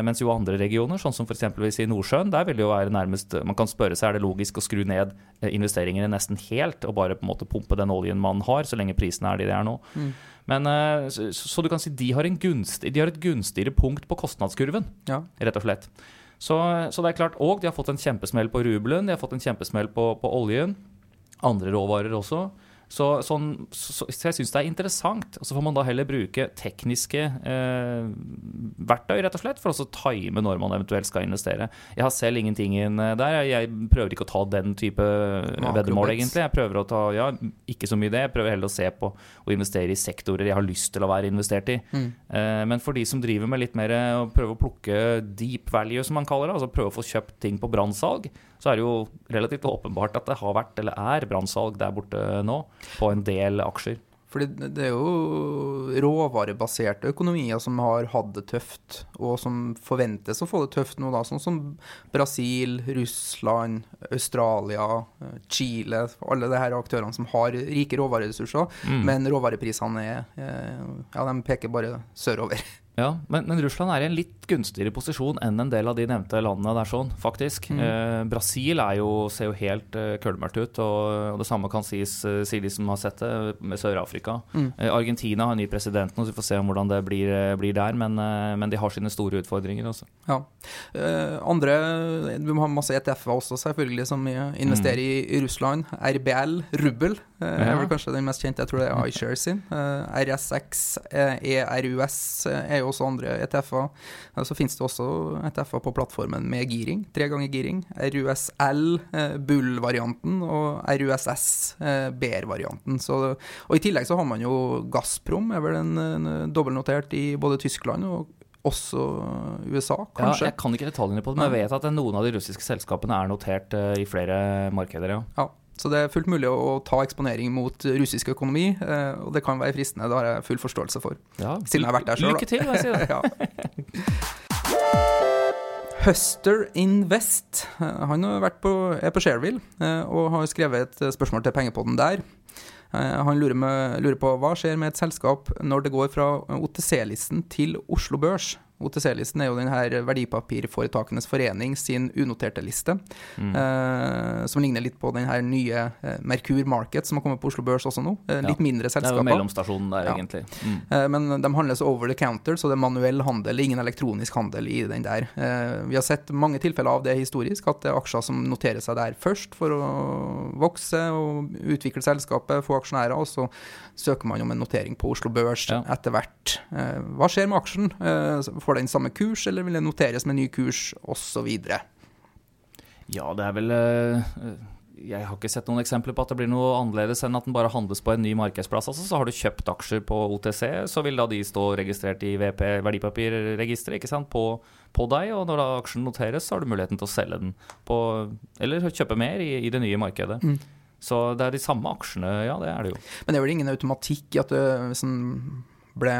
Mens jo andre regioner, sånn som f.eks. i Nordsjøen, der vil det jo være nærmest Man kan spørre seg er det logisk å skru ned eh, investeringene nesten helt og bare på en måte pumpe den oljen man har, så lenge prisene er de de er nå. Men eh, så, så du kan si de har, en gunst, de har et gunstigere punkt på kostnadskurven, Ja. rett og slett. Så, så det er klart, Og de har fått en kjempesmell på rubelen, de har fått en kjempesmell på, på oljen. Andre råvarer også. Så, sånn, så, så jeg syns det er interessant. Og så får man da heller bruke tekniske eh, verktøy, rett og slett, for å time når man eventuelt skal investere. Jeg har selv ingenting eh, der. Jeg prøver ikke å ta den type veddemål, egentlig. Jeg prøver å ta, ja, ikke så mye det. Jeg prøver heller å se på å investere i sektorer jeg har lyst til å være investert i. Eh, men for de som driver med litt mer å prøve å plukke deep value, som man kaller det, altså prøve å få kjøpt ting på brannsalg, så er det jo relativt åpenbart at det har vært, eller er, brannsalg der borte nå, på en del aksjer. Fordi det er jo råvarebaserte økonomier som har hatt det tøft, og som forventes å få det tøft nå, da, sånn som Brasil, Russland, Australia, eh, Chile, alle de her aktørene som har rike råvareressurser, men råvareprisene er, eh, ja, de peker bare sørover. Ja, men, men Russland er i en litt gunstigere posisjon enn en del av de nevnte landene der, sånn, faktisk. Eh, Brasil er jo, ser jo helt eh, kølmørkt ut, og, og det samme kan sies, eh, sier de som har sett det, med Sør-Afrika. Eh, Argentina har ny president nå, så vi får se om hvordan det blir, eh, blir der, men, eh, men de har sine store utfordringer også. Ja. Eh, andre Vi må ha masse ETF-er også, selvfølgelig, som investerer i, i Russland. RBL, rubbel, er vel kanskje den mest kjente. Jeg tror det er iShares sin. RSX, ERUS eh, er jo også andre ETF-er. Eh, Så finnes det også ETF-er på plattformen med giring. Tre ganger giring. RUSL, eh, Bull-varianten, og RUSS, eh, Bear-varianten. Og i tillegg så har man jo Gazprom, er vel en, en dobbeltnotert i både Tyskland og også USA, kanskje. Ja, jeg kan ikke detaljene på det, men jeg vet at noen av de russiske selskapene er notert i flere markeder, ja. Ja, så det er fullt mulig å ta eksponering mot russisk økonomi, eh, og det kan være fristende. Det har jeg full forståelse for. ja. Siden jeg har vært der selv, Lykke til, jeg sier det. <laughs> ja. Huster Invest, eh, han på, er på Shareville eh, og har skrevet et spørsmål til pengepodden der. Han lurer, med, lurer på hva skjer med et selskap når det går fra OTC-listen til Oslo Børs. OTC-listen er jo denne verdipapirforetakenes forening sin unoterte liste, eh, som ligner litt på den her nye eh, Merkur Market som har kommet på Oslo Børs også nå. Eh, litt Ja. mindre Det er jo mellomstasjonen der, Ja. egentlig. Mm. Eh, Men de handles over the counter, så det er manuell handel, ingen elektronisk handel i den der. Eh, Vi har sett mange tilfeller av det historisk, at det er aksjer som noterer seg der først for å vokse og utvikle selskapet, få aksjonærer, og så søker man om en notering på Oslo Børs Ja. etter hvert. Eh, Hva skjer med aksjen? Eh, Får den samme kurs, eller vil det noteres med ny kurs, osv.? Ja, det er vel eh, Jeg har ikke sett noen eksempler på at det blir noe annerledes enn at den bare handles på en ny markedsplass. Altså, så har du kjøpt aksjer på OTC, så vil da de stå registrert i VP, verdipapirregisteret ikke sant, på, på deg. Og når da aksjen noteres, så har du muligheten til å selge den på Eller kjøpe mer i, i det nye markedet. Så det er de samme aksjene, ja, det er det jo. Men det er vel ingen automatikk i at det, hvis en ble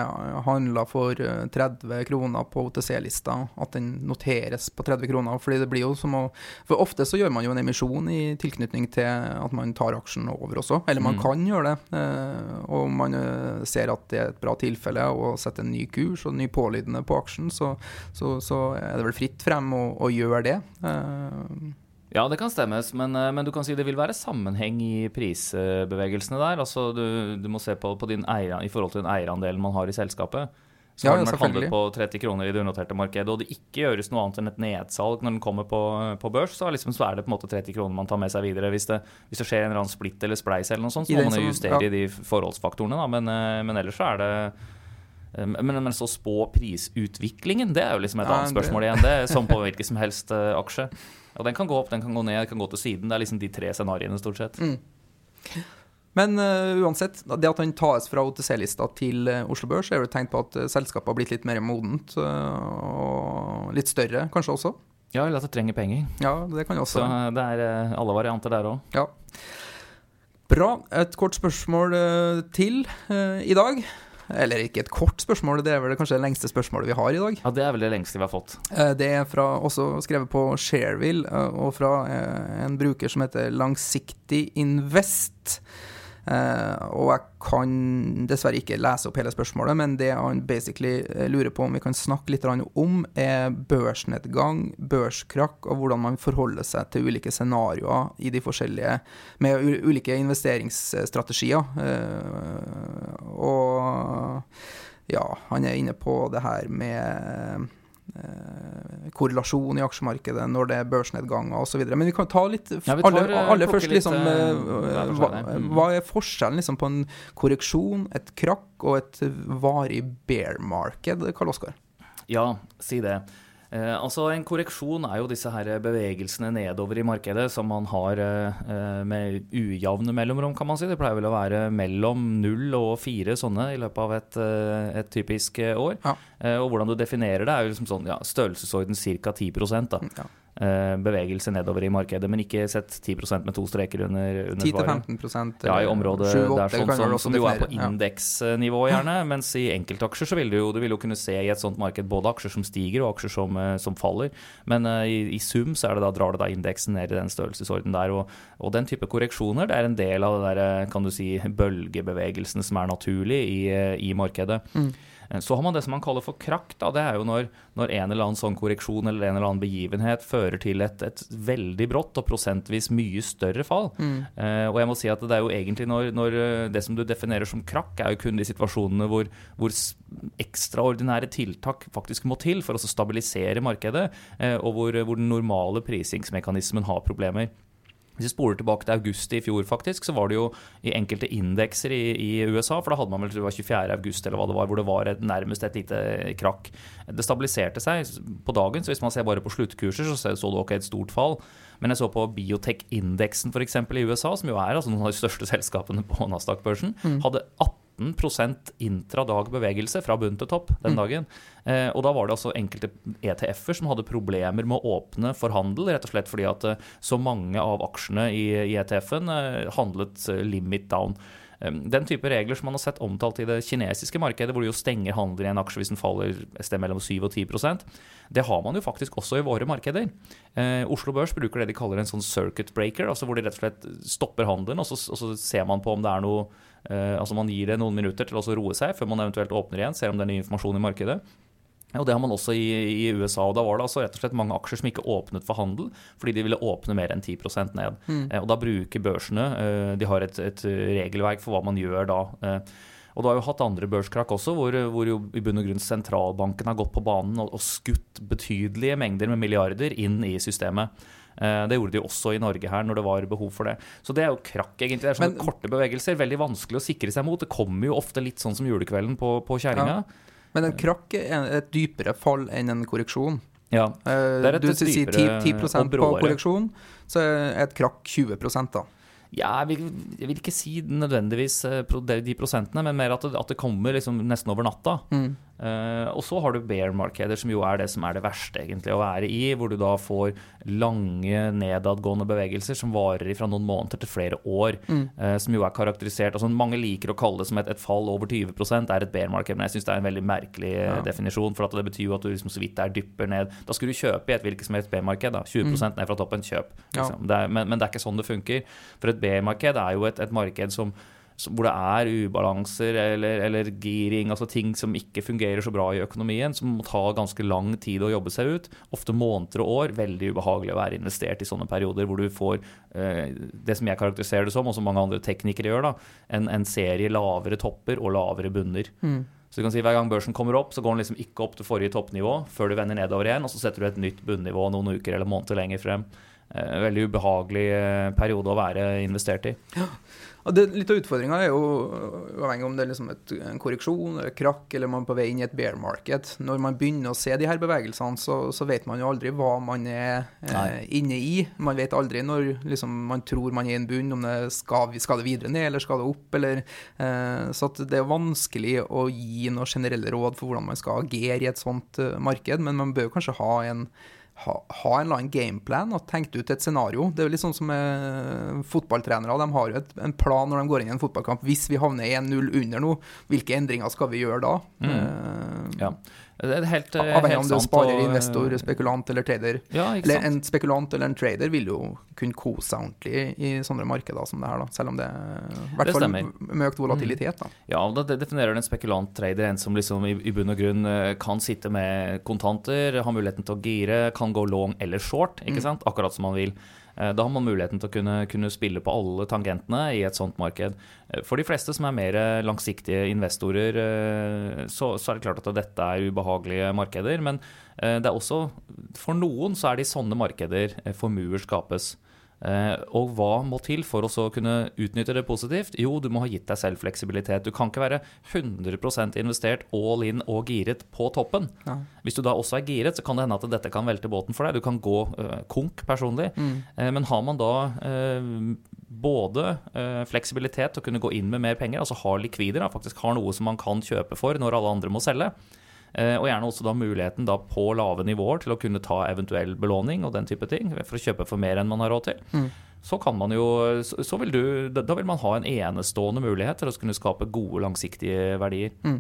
handla for eh, 30 kroner på OTC-lista, at den noteres på 30 kroner. fordi det blir jo som å For ofte så gjør man jo en emisjon i tilknytning til at man tar aksjen over også. Eller man Mm. kan gjøre det. eh, Og man eh, ser at det er et bra tilfelle å sette en ny kurs og ny pålydende på aksjen, så, så, så er det vel fritt frem å, å gjøre det. Ja, det kan stemmes, men, eh, men du kan si det vil være sammenheng i prisbevegelsene der. Altså, du, du må se på, på din eier, i forhold til den eierandelen man har i selskapet. Så Ja, har den vært handlet på 30 kroner i det unoterte markedet, og det ikke gjøres noe annet enn et nedsalg når den kommer på, på børs, så er, liksom, så er det på en måte 30 kroner man tar med seg videre. Hvis det, hvis det skjer en eller annen splitt eller spleis eller noe sånt, så må man justere ja. i de forholdsfaktorene, da. Men, eh, men ellers så er det eh, men, men så spå prisutviklingen, det er jo liksom et Ja, annet spørsmål igjen. Det som på hvilken som helst aksje. Og den kan gå opp, den kan gå ned, den kan gå til siden. Det er liksom de tre scenarioene, stort sett. Mm. Men uh, uansett, det at han tas fra OTC-lista til eh, Oslo Børs, er jo et tegn på at eh, selskapet har blitt litt mer modent. og litt større, kanskje også. Ja, eller at det trenger penger. Ja, det kan jo også Så det er alle varianter der òg. Ja. Bra. Et kort spørsmål til i dag. Eller ikke et kort spørsmål, det er vel kanskje det lengste spørsmålet vi har i dag. Ja, det er vel det lengste vi har fått. Eh, Det er fra, også skrevet på Shareville, eh, og fra eh, en bruker som heter Langsiktig Invest. Eh, og jeg kan dessverre ikke lese opp hele spørsmålet, men det han basically eh, lurer på om vi kan snakke litt om, er børsnedgang, børskrakk, og hvordan man forholder seg til ulike scenarioer i de forskjellige Med ulike investeringsstrategier. Eh, og ja, han er inne på det her med korrelasjon i aksjemarkedet når det er børsnedganger osv. Men vi kan ta litt Ja, tar, aller, eh, først litt, liksom eh, eh, hva, hva er forskjellen liksom på en korreksjon, et krakk og et varig bear market, Karl Oskar? Ja, si det. Eh, altså En korreksjon er jo disse her bevegelsene nedover i markedet som man har eh, eh, med ujevne mellomrom, kan man si. Det pleier vel å være mellom null og fire sånne i løpet av et, eh, et typisk eh, år. Ja. Eh, og hvordan du definerer det, er jo liksom sånn ja, størrelsesorden ca. 10 da. Ja. Eh, bevegelse nedover i markedet, men ikke sett 10% med to streker under, under svaret. 10-15% Ja, i området 7-8 der sånn som, som jo er på indeksnivå, gjerne. Mens i enkeltaksjer så vil du jo, du vil jo kunne se i et sånt marked både aksjer som stiger og aksjer som, eh, som faller. Men uh, i, i sum så er det da, drar det da indeksen ned i den størrelsesorden der. Og, og den type korreksjoner det er en del av det der, kan du si, bølgebevegelsen som er naturlig i, i markedet. Mm. Eh, Så har man det som man kaller for krakk. Da. Det er jo når, når en eller annen sånn korreksjon eller en eller annen begivenhet fører til et, et veldig brått og prosentvis mye større fall. Mm. Eh, og jeg må si at det er jo egentlig når, når eh, det som du definerer som krakk, er jo kun de situasjonene hvor, hvor ekstraordinære tiltak faktisk må til for å stabilisere markedet, eh, og hvor, hvor den normale prisingsmekanismen har problemer. Hvis vi spoler tilbake til august i fjor, faktisk, så var det jo i enkelte indekser i, i USA, for da hadde man vel det var 24. august eller hva det var, hvor det var et, nærmest et lite krakk. Det stabiliserte seg på dagen, så hvis man ser bare på sluttkurser, så så du ok et stort fall. Men jeg så på biotech-indeksen f.eks. i USA, som jo er altså noen av de største selskapene på Nasdaq-børsen, hadde 18 intradag bevegelse fra bunn til topp den dagen. Eh, og da var det altså enkelte ETF-er som hadde problemer med å åpne for handel, rett og slett fordi at eh, så mange av aksjene i, i ETF-en eh, handlet eh, limit down. Den type regler som man har sett omtalt i det kinesiske markedet, hvor du jo stenger handelen i en aksje hvis den faller et sted mellom 7 og 10 det har man jo faktisk også i våre markeder. Eh, Oslo Børs bruker det de kaller en sånn circuit breaker, altså hvor de rett og slett stopper handelen, og så, og så ser man på om det er noe eh, Altså man gir det noen minutter til å roe seg før man eventuelt åpner igjen, ser om det er ny informasjon i markedet. Og Det har man også i, i USA. og Da var det altså rett og slett mange aksjer som ikke åpnet for handel, fordi de ville åpne mer enn 10% ned. Mm. og Da bruker børsene eh, De har et, et regelverk for hva man gjør da. Eh, og Du har jo hatt andre børskrakk også, hvor, hvor jo i bunn og grunn sentralbanken har gått på banen og, og skutt betydelige mengder med milliarder inn i systemet. Eh, Det gjorde de også i Norge her når det var behov for det. Så det er jo krakk, egentlig. Det er sånne Men- korte bevegelser. Veldig vanskelig å sikre seg mot. Det kommer jo ofte litt sånn som julekvelden på, på kjerringa. Men en krakk er et dypere fall enn en korreksjon. Ja. Eh, Det er et du sier 10, 10 og på korreksjon, så er et krakk 20 da. Ja, jeg vil, jeg vil ikke si nødvendigvis eh, de de prosentene, men mer at det, at det kommer liksom nesten over natta. Mm. Uh, og så har du bear-markeder, som jo er det som er det verste egentlig å være i, hvor du da får lange nedadgående bevegelser som varer fra noen måneder til flere år. Mm. Uh, som jo er karakterisert altså Mange liker å kalle det som et, et fall over 20% er et bear-marked, men jeg syns det er en veldig merkelig ja. definisjon. For det betyr jo at du liksom så vidt der dypper ned. Da skulle du kjøpe i et hvilket som helst bear-marked. 20 mm. ned fra toppen, kjøp. Liksom. Ja. Det er, men, men, det er ikke sånn det funker. For et bear-marked er jo et, et marked som hvor det er ubalanser eller, eller, giring, altså ting som ikke fungerer så bra i økonomien, som må ta ganske lang tid å jobbe seg ut, ofte måneder og år. Veldig ubehagelig å være investert i sånne perioder hvor du får eh, det som jeg karakteriserer det som, og som mange andre teknikere gjør, da, en, en serie lavere topper og lavere bunner. Mm. Så du kan si Hver gang børsen kommer opp, så går den liksom ikke opp til forrige toppnivå før du vender nedover igjen, og så setter du et nytt bunnivå noen uker eller måneder lenger frem. Eh, veldig ubehagelig eh, periode å være investert i. Ja. Det, litt av utfordringa er jo uavhengig om det er liksom et, en korreksjon eller krakk, eller man er på vei inn i et bear market. Når man begynner å se de her bevegelsene, så, så vet man jo aldri hva man er eh, inne i. Man vet aldri når liksom, man tror man er i en bunn, om det skal, skal det videre ned eller skal det opp. Eller, eh, så det er vanskelig å gi noen generelle råd for hvordan man skal agere i et sånt eh, marked, men man bør kanskje ha en ha, ha, en eller annen gameplan og tenkt ut et scenario. Det er jo litt sånn som med fotballtrenere. De har jo et, en plan når de går inn i en fotballkamp. Hvis vi havner 1-0 under nå, hvilke endringer skal vi gjøre da? Mm. Uh, ja. Helt, Avhengig om du sparer og, investor, spekulant eller trader. Ja, eller en spekulant eller en trader vil jo kunne kose seg ordentlig i sånne markeder som det her, da. selv om det i hvert fall med økt volatilitet. Da. Mm. Ja, det definerer en spekulant-trader en som liksom i, i bunn og grunn eh, kan sitte med kontanter, har muligheten til å gire, kan gå long eller short, ikke mm. sant? akkurat som man vil. Eh, da har man muligheten til å kunne, kunne, spille på alle tangentene i et sånt marked. Eh, for de fleste som er mer langsiktige investorer, eh, så, så er det klart at dette er ubehagelige markeder. Men det er også, for noen så er det i sånne markeder formuer skapes. Eh, og hva må til for å kunne utnytte det positivt? Jo, du må ha gitt deg selv fleksibilitet. Du kan ikke være 100% investert all in og giret på toppen. Ja. Hvis du da også er giret, så kan det hende at dette kan velte båten for deg. Du kan gå uh, konk personlig. Mm. Uh, men har man da uh, både fleksibilitet til å kunne gå inn med mer penger, altså har likvider, faktisk har noe som man kan kjøpe for når alle andre må selge, Eh, og gjerne også da muligheten da på lave nivåer til å kunne ta eventuell belåning og den type ting, for å kjøpe for mer enn man har råd til. Mm. Så kan man jo så vil du, Da vil man ha en enestående mulighet til å kunne skape gode, langsiktige verdier. Mm.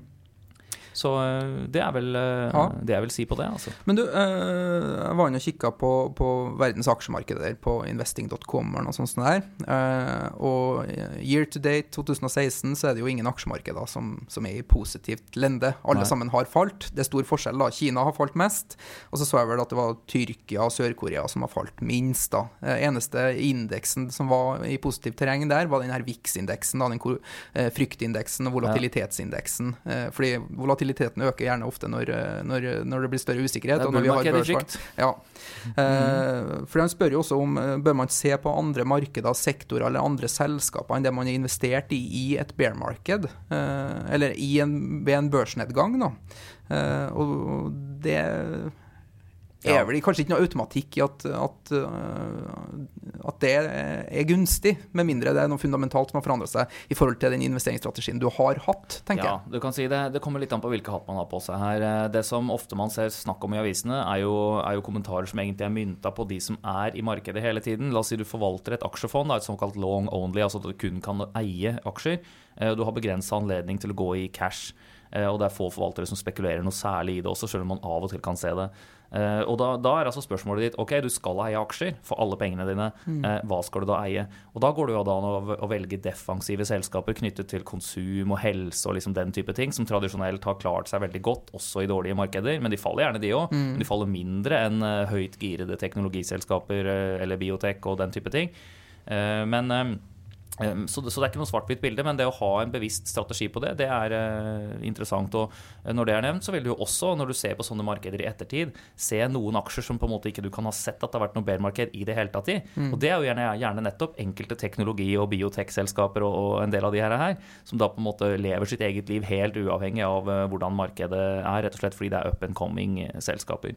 Så eh, det er vel eh, ja. det jeg vil si på det. Altså. Men du, eh, jeg var inne og kikka på, på, verdens aksjemarked der, på investing.com eller noe sånt der. Og year to date 2016 så er det jo ingen aksjemarkeder som, som er i positivt lende. Alle Nei. sammen har falt. Det er stor forskjell. da. Kina har falt mest. Og så så jeg vel at det var Tyrkia og Sør-Korea som har falt minst. da. Eneste indeksen som var i positivt terreng der, var den her VIX-indeksen. Den fryktindeksen og volatilitetsindeksen. Fordi volatilitetsindeksen volatiliteten øker gjerne ofte når, eh, når, når det blir større usikkerhet. Og når vi har børsfall. Ja. Mm. for Han spør jo også om eh, bør man se på andre markeder, sektorer eller andre selskaper enn det man har investert i i et bear market, eller en, ved en børsnedgang. Da. og det ja. er vel kanskje ikke noe automatikk i at, at, uh, at, det er gunstig, med mindre det er noe fundamentalt som har forandret seg i forhold til den investeringsstrategien du har hatt, tenker ja, jeg. Du kan si det, det kommer litt an på hvilke hatt man har på seg her. Eh, det som ofte man ser snakk om i avisene, er jo, er jo kommentarer som egentlig er mynta på de som er i markedet hele tiden. La oss si du forvalter et aksjefond, et såkalt long only, altså at du kun kan eie aksjer. Eh, du har begrensa anledning til å gå i cash. Og det er få forvaltere som spekulerer noe særlig i det også, selv om man av og til kan se det. Uh, og da, da, er altså spørsmålet ditt ok, du skal eie aksjer for alle pengene dine. Mm. Uh, hva skal du da eie? Og Da går det jo an å, å, velge defensive selskaper knyttet til konsum og helse og liksom den type ting, som tradisjonelt har klart seg veldig godt, også i dårlige markeder. Men de faller gjerne, de òg. Mm. Men de faller mindre enn uh, høyt girede teknologiselskaper eller biotek og den type ting. men så det, så det, er ikke noe svart-hvitt bilde, men det å ha en bevisst strategi på det, det er eh, interessant. Og eh, når det er nevnt, så vil du jo også, når du ser på sånne markeder i ettertid, se noen aksjer som på en måte ikke du kan ha sett at det har vært noe bear-marked i det hele tatt i. Mm. Og det er jo gjerne, gjerne nettopp enkelte teknologi- og biotech-selskaper og, og, en del av de her, her, som da på en måte lever sitt eget liv helt uavhengig av uh, hvordan markedet er, rett og slett fordi det er up and coming selskaper.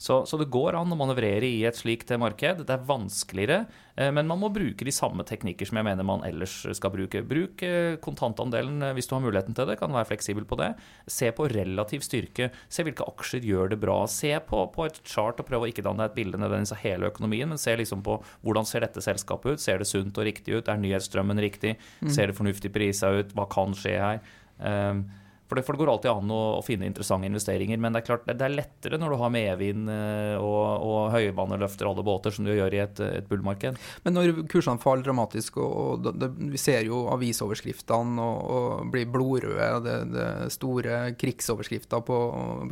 Så, så, det går an å manøvrere i et slikt marked. Det er vanskeligere, eh, men man må bruke de samme teknikker som jeg mener man ellers skal bruke. Bruk eh, kontantandelen eh, hvis du har muligheten til det, kan være fleksibel på det. Se på relativ styrke. Se hvilke aksjer gjør det bra. Se på, på et chart og prøv å ikke danne et bilde nødvendigvis av hele økonomien, men se liksom på hvordan ser dette selskapet ut. Ser det sunt og riktig ut? Er nyhetsstrømmen riktig? Mm. Ser det fornuftig prisa ut? Hva kan skje her? Um, for det, for det, går alltid an å, å, finne interessante investeringer, men det er klart det, er lettere når du har medvind eh, og, og høyvann løfter alle båter, som du gjør i et, et bullmarked. Men når kursene faller dramatisk, og, og det, vi ser jo avisoverskriftene og, blir blodrøde, det, det store krigsoverskrifter på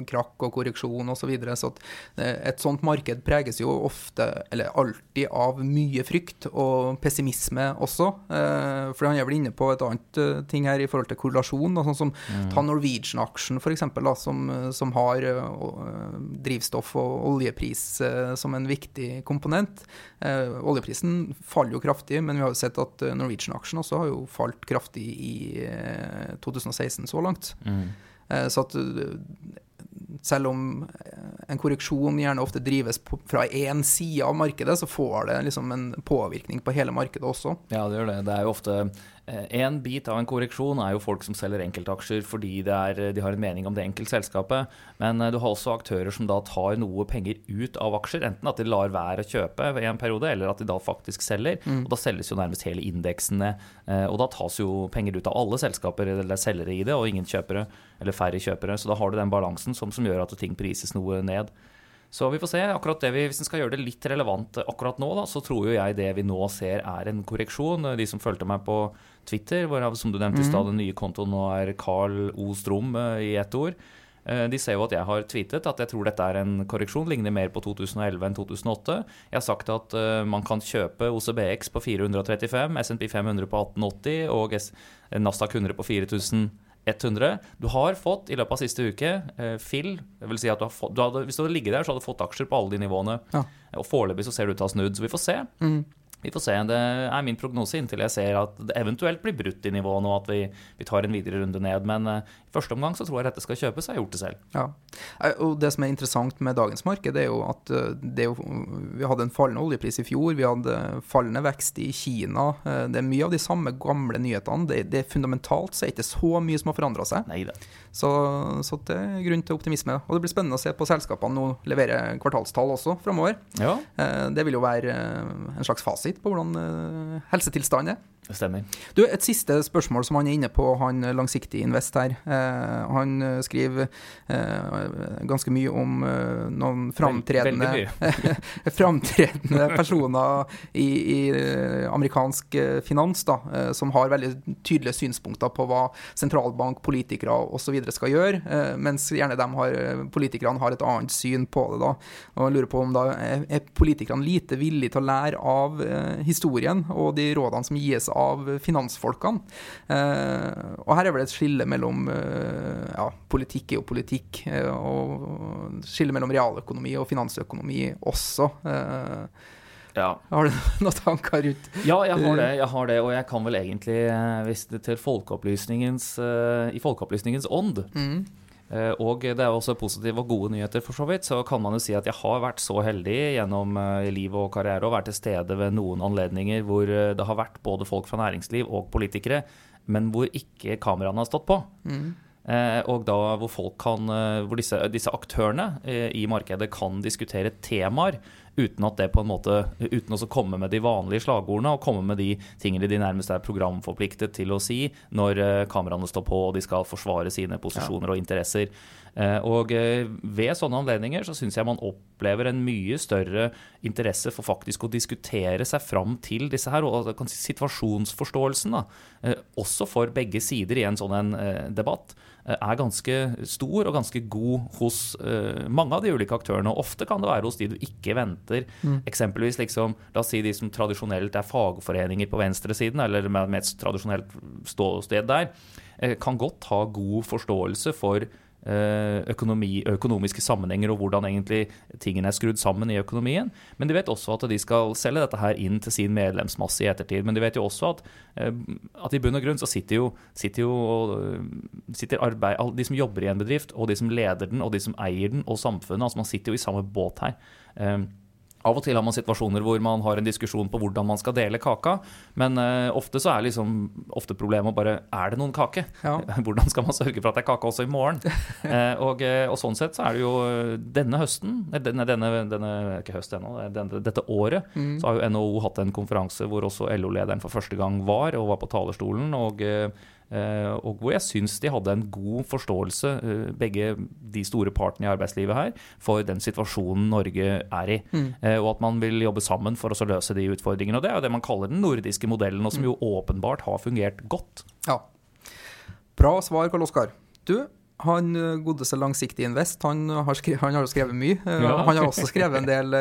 krakk og korreksjon osv., så, videre, så eh, et sånt marked preges jo ofte, eller alltid, av mye frykt og pessimisme også. Eh, for han er vel inne på et annet ting her i forhold til korrelasjon, sånn som mm. Norwegian-aksjen f.eks., som, som har uh, drivstoff og oljepris som en viktig komponent. Oljeprisen faller jo kraftig, men vi har jo sett at Norwegian-aksjen også har jo falt kraftig i 2016 så langt. Mm. så at selv om en korreksjon gjerne ofte drives på, fra én side av markedet, så får det liksom en påvirkning på hele markedet også. Ja, det gjør det. Det er jo ofte Eh, en bit av en korreksjon er jo folk som selger enkeltaksjer fordi er, de har en mening om det enkelte selskapet. Men eh, du har også aktører som da tar noe penger ut av aksjer. Enten at de lar være å kjøpe i en periode, eller at de da faktisk selger. Mm. Og Da selges jo nærmest hele indeksene. Eh, og da tas jo penger ut av alle selskaper, eller er selgere i det, og ingen kjøpere, eller færre kjøpere. Så da har du den balansen som, som gjør at ting prises noe ned. Så vi får se. akkurat det vi, Hvis en skal gjøre det litt relevant akkurat nå, da, så tror jo jeg det vi nå ser er en korreksjon. De som fulgte meg på Twitter, hvor som du nevnte i stad, mhm. den nye kontoen nå er Carl O. Strom eh, i ett ord. Eh, de ser jo at jeg har tweetet at jeg tror dette er en korreksjon, ligner mer på 2011 enn 2008. Jeg har sagt at uh, man kan kjøpe OCBX på 435, SMP 500 på 1880 og Nasdaq 100 på 4100. Du har fått i løpet av siste uke uh, fill. Det vil si at du fått, du hadde, hvis du hadde ligget der, så hadde du fått aksjer på alle de nivåene. Ja. Og foreløpig så ser det ut til å ha snudd, så vi får se. Mm. Vi får se. Det er min prognose inntil jeg ser at det eventuelt blir brutt i nivået nå, at vi, vi tar en videre runde ned. Men uh, i første omgang så tror jeg dette skal kjøpes. Jeg har gjort det selv. Ja. Og Det som er interessant med dagens marked, er jo at eh, det er jo, vi hadde en fallende oljepris i fjor. Vi hadde fallende vekst i Kina. Eh, det er mye av de samme gamle nyhetene. Det, det er fundamentalt så er det ikke så mye som har forandra seg. Nei. Så, så, det er grunn til optimisme. Og det blir spennende å se på selskapene nå levere kvartalstall også framover. Ja. Det vil jo være en slags fasit fasit på hvordan uh, helsetilstanden er. Stemmer. Du, Et siste spørsmål som han er inne på, han langsiktig invest her. Eh, han eh, skriver eh, ganske mye om eh, noen framtredende, <laughs> framtredende personer i, i, eh, amerikansk finans da, eh, som har veldig tydelige synspunkter på hva sentralbank, politikere osv. skal gjøre, mens gjerne har, politikerne har et annet syn på det. da. Og jeg lurer på om da er, er politikerne lite villige til å lære av historien og de rådene som gis av finansfolkene. Eh, og her er vel et skille mellom eh, ja, politikk er jo politikk, eh, og skille mellom realøkonomi og finansøkonomi også. Ja. Har du <laughs> noen tanker rundt Ja, jeg har det. jeg har det, Og jeg kan vel egentlig, hvis det til folkeopplysningens, i folkeopplysningens ånd mm. Eh, og det er også positive og gode nyheter, for så vidt. Så kan man jo si at jeg har vært så heldig gjennom eh, liv og karriere og vært til stede ved noen anledninger hvor eh, det har vært både folk fra næringsliv og politikere, men hvor ikke kameraene har stått på. Mm. Og da hvor, folk kan, hvor disse, disse aktørene i markedet kan diskutere temaer uten at det på en måte, uten å komme med de vanlige slagordene og komme med de tingene de nærmest er programforpliktet til å si når eh, kameraene står på og de skal forsvare sine posisjoner og interesser. Eh, og eh, ved sånne anledninger så syns jeg man opplever en mye større interesse for faktisk å diskutere seg fram til disse her, og situasjonsforståelsen, da, eh, også for begge sider i en sånn en debatt, er ganske stor og ganske god hos mange av de ulike aktørene. Og ofte kan det være hos de du ikke venter. Mm. Eksempelvis liksom, la oss si de som tradisjonelt er fagforeninger på venstresiden, eller med, et tradisjonelt ståsted der, kan godt ha god forståelse for økonomi, økonomiske sammenhenger og hvordan egentlig tingene er skrudd sammen i økonomien. Men de vet også at de skal selge dette her inn til sin medlemsmasse i ettertid. Men de vet jo også at, eh, at i bunn og grunn så sitter jo, sitter jo sitter arbeid, de som jobber i en bedrift, og de som leder den, og de som eier den, og samfunnet. altså Man sitter jo i samme båt her. Av og til har man situasjoner hvor man har en diskusjon på hvordan man skal dele kaka, men uh, ofte så er liksom ofte problemet bare er det noen kake? Ja. <laughs> Hvordan skal man sørge for at det er kake også i morgen? uh, <laughs> og, uh, og, sånn sett så er det jo denne høsten, denne, denne, denne ikke høst ennå, dette året, mm. så har jo NHO hatt en konferanse hvor også LO-lederen for første gang var, og var på talerstolen. og Eh, og hvor jeg syns de hadde en god forståelse, eh, begge de store partene i arbeidslivet her, for den situasjonen Norge er i. Mm. Eh, og at man vil jobbe sammen for å løse de utfordringene. Og det er jo det man kaller den nordiske modellen, og som jo åpenbart har fungert godt. Ja. Bra svar, Karl Oskar. Du, han godeste Langsiktig Invest, han har, skrevet, han har skrevet mye. Ja. Han har også skrevet en del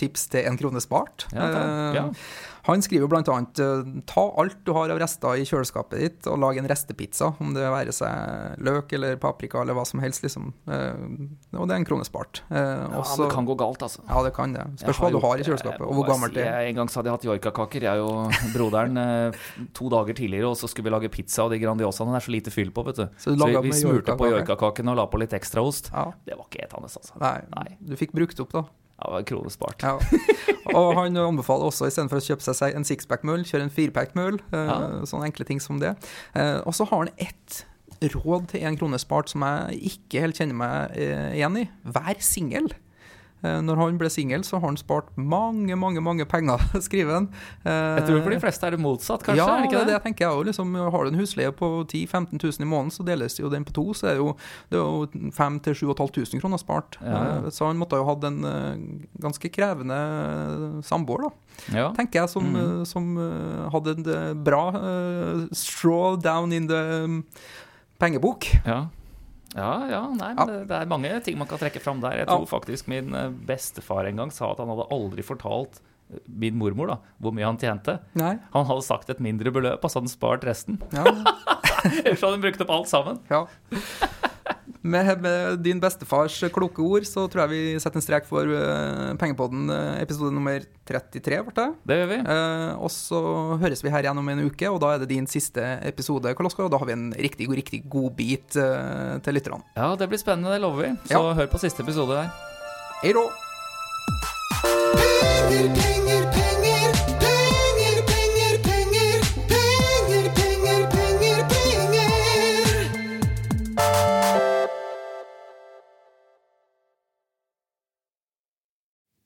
tips til en krone spart. Ja, ja. Han skriver bl.a.: eh, Ta alt du har av rester i kjøleskapet ditt, og lag en restepizza. Om det være seg løk eller paprika eller hva som helst. Liksom. Eh, og det er en krone spart. Eh, Også, ja, det kan gå galt, altså. Ja, det kan det. Spørs hva du har i kjøleskapet, og hvor gammelt det er. En gang så hadde jeg hatt joikakaker, jeg og broderen, to dager tidligere, og så skulle vi lage pizza, og de Grandiosaene er så lite fyll på, vet du. Så, du så vi, vi smurte på joikakakene og la på litt ekstraost. Ja. Det var ikke etende, altså. Nei. Nei. Du fikk brukt opp, da. Ja, det var en krone spart. Ja. Og han anbefaler også, istedenfor å kjøpe seg en sixpack-møll, kjøre en firepack-møll. Eh, ja. Sånne enkle ting som det. Eh, og så har han ett råd til én krone spart som jeg ikke helt kjenner meg eh, igjen i. Vær singel. Eh, når han ble singel, så har han spart mange, mange mange penger, <laughs> skriver han. Jeg tror for de fleste er det motsatt, kanskje? Ja, det, det, det tenker jeg òg. Liksom, har du en husleie på 10 000-15 000 i måneden, så deles jo den på to, så er det jo, det er jo 5000-7500 kroner spart. Ja. Eh, så han måtte jo hatt en eh, ganske krevende samboer, da. Ja. Tenker jeg, som, mm. som hadde en bra straw down in the mm, pengebok. Ja. Ja, ja, nei, ja. Det, er mange ting man kan trekke fram der. Jeg tror ja. faktisk min eh, bestefar en gang sa at han hadde aldri fortalt eh, min mormor da, hvor mye han tjente. Nei. Han hadde sagt et mindre beløp, og så hadde han spart resten. Ja. Ellers hadde hun brukt opp alt sammen. Ja. Med, med, din bestefars kloke ord så tror jeg vi setter en strek for uh, Pengepodden uh, episode nummer 33. Ble det? det gjør vi. Uh, og så høres vi her igjen om en uke, og da er det din siste episode, Karl Oskar. Og da har vi en riktig, riktig god bit uh, til lytterne. Ja, det blir spennende, det lover vi. Så ja. hør på siste episode der. Hei då. Penger, penger, penger.